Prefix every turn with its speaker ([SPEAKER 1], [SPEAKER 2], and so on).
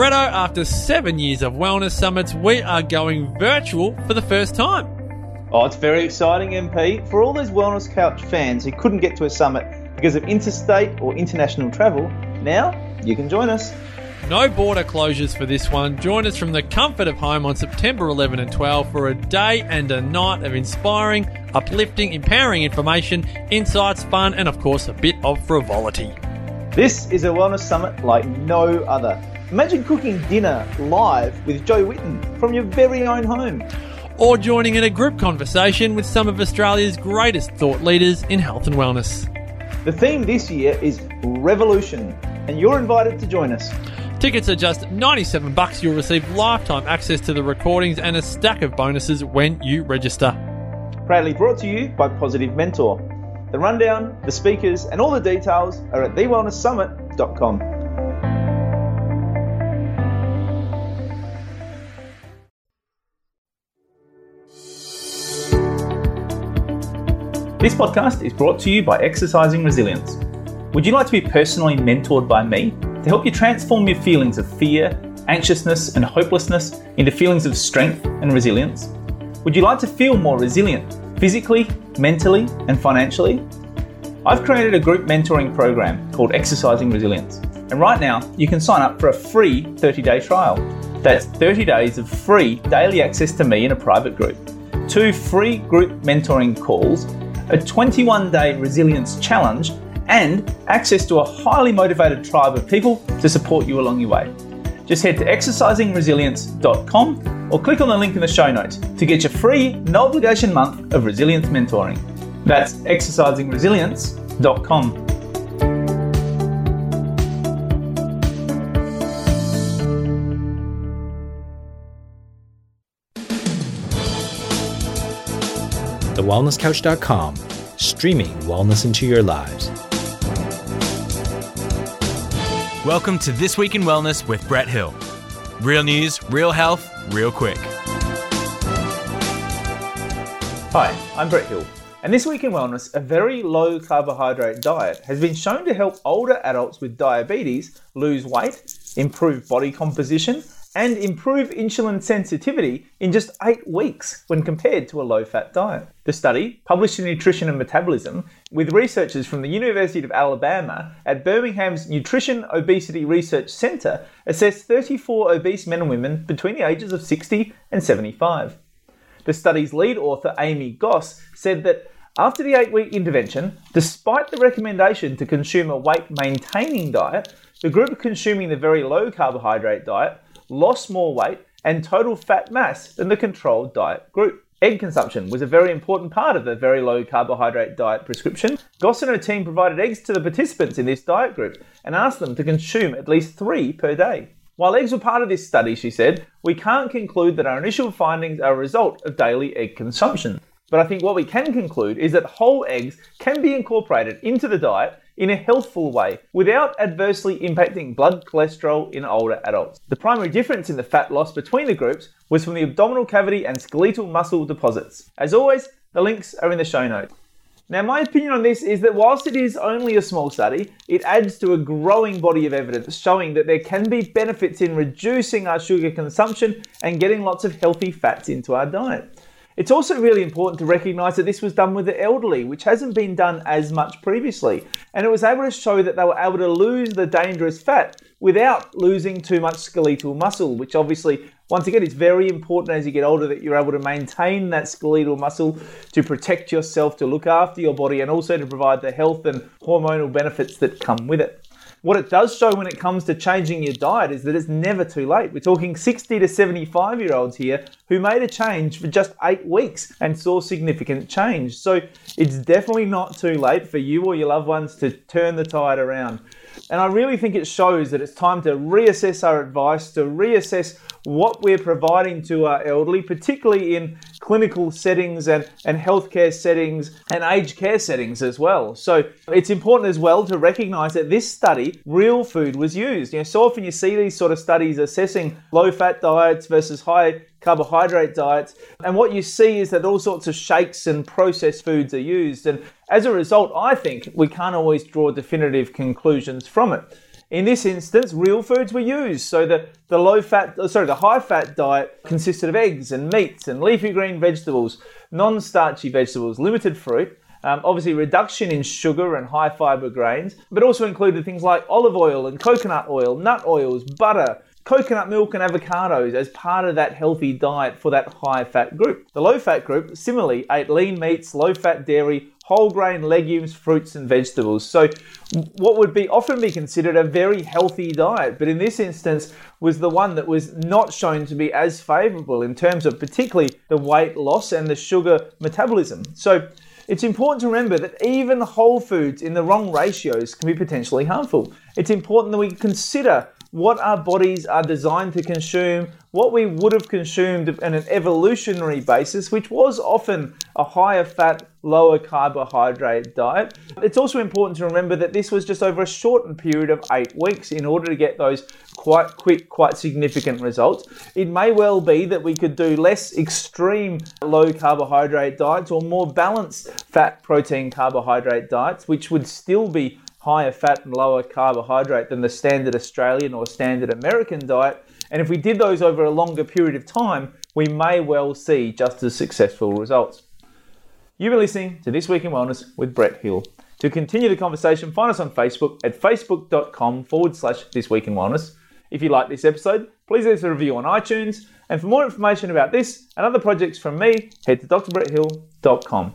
[SPEAKER 1] After seven years of wellness summits, we are going virtual for the first time.
[SPEAKER 2] Oh, it's very exciting, MP. For all those Wellness Couch fans who couldn't get to a summit because of interstate or international travel, now you can join us.
[SPEAKER 1] No border closures for this one. Join us from the comfort of home on September 11 and 12 for a day and a night of inspiring, uplifting, empowering information, insights, fun, and of course, a bit of frivolity.
[SPEAKER 2] This is a wellness summit like no other. Imagine cooking dinner live with Jo Whitton from your very own home.
[SPEAKER 1] Or joining in a group conversation with some of Australia's greatest thought leaders in health and wellness.
[SPEAKER 2] The theme this year is Revolution, and you're invited to join us.
[SPEAKER 1] Tickets are just 97 bucks. You'll receive lifetime access to the recordings and a stack of bonuses when you register.
[SPEAKER 2] Proudly brought to you by Positive Mentor. The rundown, the speakers, and all the details are at thewellnesssummit.com. This podcast is brought to you by Exercising Resilience. Would you like to be personally mentored by me to help you transform your feelings of fear, anxiousness, and hopelessness into feelings of strength and resilience? Would you like to feel more resilient physically, mentally, and financially? I've created a group mentoring program called Exercising Resilience, and right now you can sign up for a free 30 day trial. That's 30 days of free daily access to me in a private group, two free group mentoring calls, a 21 day resilience challenge, and access to a highly motivated tribe of people to support you along your way. Just head to exercisingresilience.com or click on the link in the show notes to get your free, no obligation month of resilience mentoring. That's exercisingresilience.com.
[SPEAKER 3] TheWellnessCouch.com, streaming wellness into your lives.
[SPEAKER 4] Welcome to This Week in Wellness with Brett Hill. Real news, real health, real quick.
[SPEAKER 2] Hi, I'm Brett Hill, and this week in wellness, a very low carbohydrate diet has been shown to help older adults with diabetes lose weight, improve body composition, and improve insulin sensitivity in just eight weeks when compared to a low fat diet. The study, published in Nutrition and Metabolism, with researchers from the University of Alabama at Birmingham's Nutrition Obesity Research Center, assessed 34 obese men and women between the ages of 60 and 75. The study's lead author, Amy Goss, said that after the eight week intervention, despite the recommendation to consume a weight maintaining diet, the group consuming the very low carbohydrate diet lost more weight and total fat mass than the controlled diet group. Egg consumption was a very important part of the very low carbohydrate diet prescription. Goss and her team provided eggs to the participants in this diet group and asked them to consume at least three per day. While eggs were part of this study, she said, we can't conclude that our initial findings are a result of daily egg consumption. But I think what we can conclude is that whole eggs can be incorporated into the diet in a healthful way without adversely impacting blood cholesterol in older adults. The primary difference in the fat loss between the groups was from the abdominal cavity and skeletal muscle deposits. As always, the links are in the show notes. Now, my opinion on this is that whilst it is only a small study, it adds to a growing body of evidence showing that there can be benefits in reducing our sugar consumption and getting lots of healthy fats into our diet. It's also really important to recognise that this was done with the elderly, which hasn't been done as much previously. And it was able to show that they were able to lose the dangerous fat without losing too much skeletal muscle, which obviously, once again, it's very important as you get older that you're able to maintain that skeletal muscle to protect yourself, to look after your body, and also to provide the health and hormonal benefits that come with it. What it does show when it comes to changing your diet is that it's never too late. We're talking 60 to 75 year olds here who made a change for just eight weeks and saw significant change. So it's definitely not too late for you or your loved ones to turn the tide around. And I really think it shows that it's time to reassess our advice, to reassess what we're providing to our elderly, particularly in clinical settings and, and healthcare settings and aged care settings as well. So it's important as well to recognize that this study, real food was used. You know, so often you see these sort of studies assessing low fat diets versus high carbohydrate diets. And what you see is that all sorts of shakes and processed foods are used. And as a result, I think we can't always draw definitive conclusions from it. In this instance, real foods were used. So the, the low fat, sorry, the high fat diet consisted of eggs and meats and leafy green vegetables, non starchy vegetables, limited fruit. Um, obviously, reduction in sugar and high fiber grains, but also included things like olive oil and coconut oil, nut oils, butter, coconut milk and avocados as part of that healthy diet for that high fat group. The low fat group similarly ate lean meats, low fat dairy, whole grain legumes, fruits and vegetables. So what would be often be considered a very healthy diet, but in this instance was the one that was not shown to be as favorable in terms of particularly the weight loss and the sugar metabolism. So it's important to remember that even whole foods in the wrong ratios can be potentially harmful. It's important that we consider what our bodies are designed to consume, what we would have consumed on an evolutionary basis, which was often a higher fat, lower carbohydrate diet. It's also important to remember that this was just over a shortened period of eight weeks in order to get those quite quick, quite significant results. It may well be that we could do less extreme low carbohydrate diets or more balanced fat, protein, carbohydrate diets, which would still be higher fat and lower carbohydrate than the standard Australian or standard American diet. And if we did those over a longer period of time, we may well see just as successful results. You've been listening to This Week in Wellness with Brett Hill. To continue the conversation, find us on Facebook at facebook.com forward slash This Week in Wellness. If you like this episode, please leave us a review on iTunes. And for more information about this and other projects from me, head to drbretthill.com.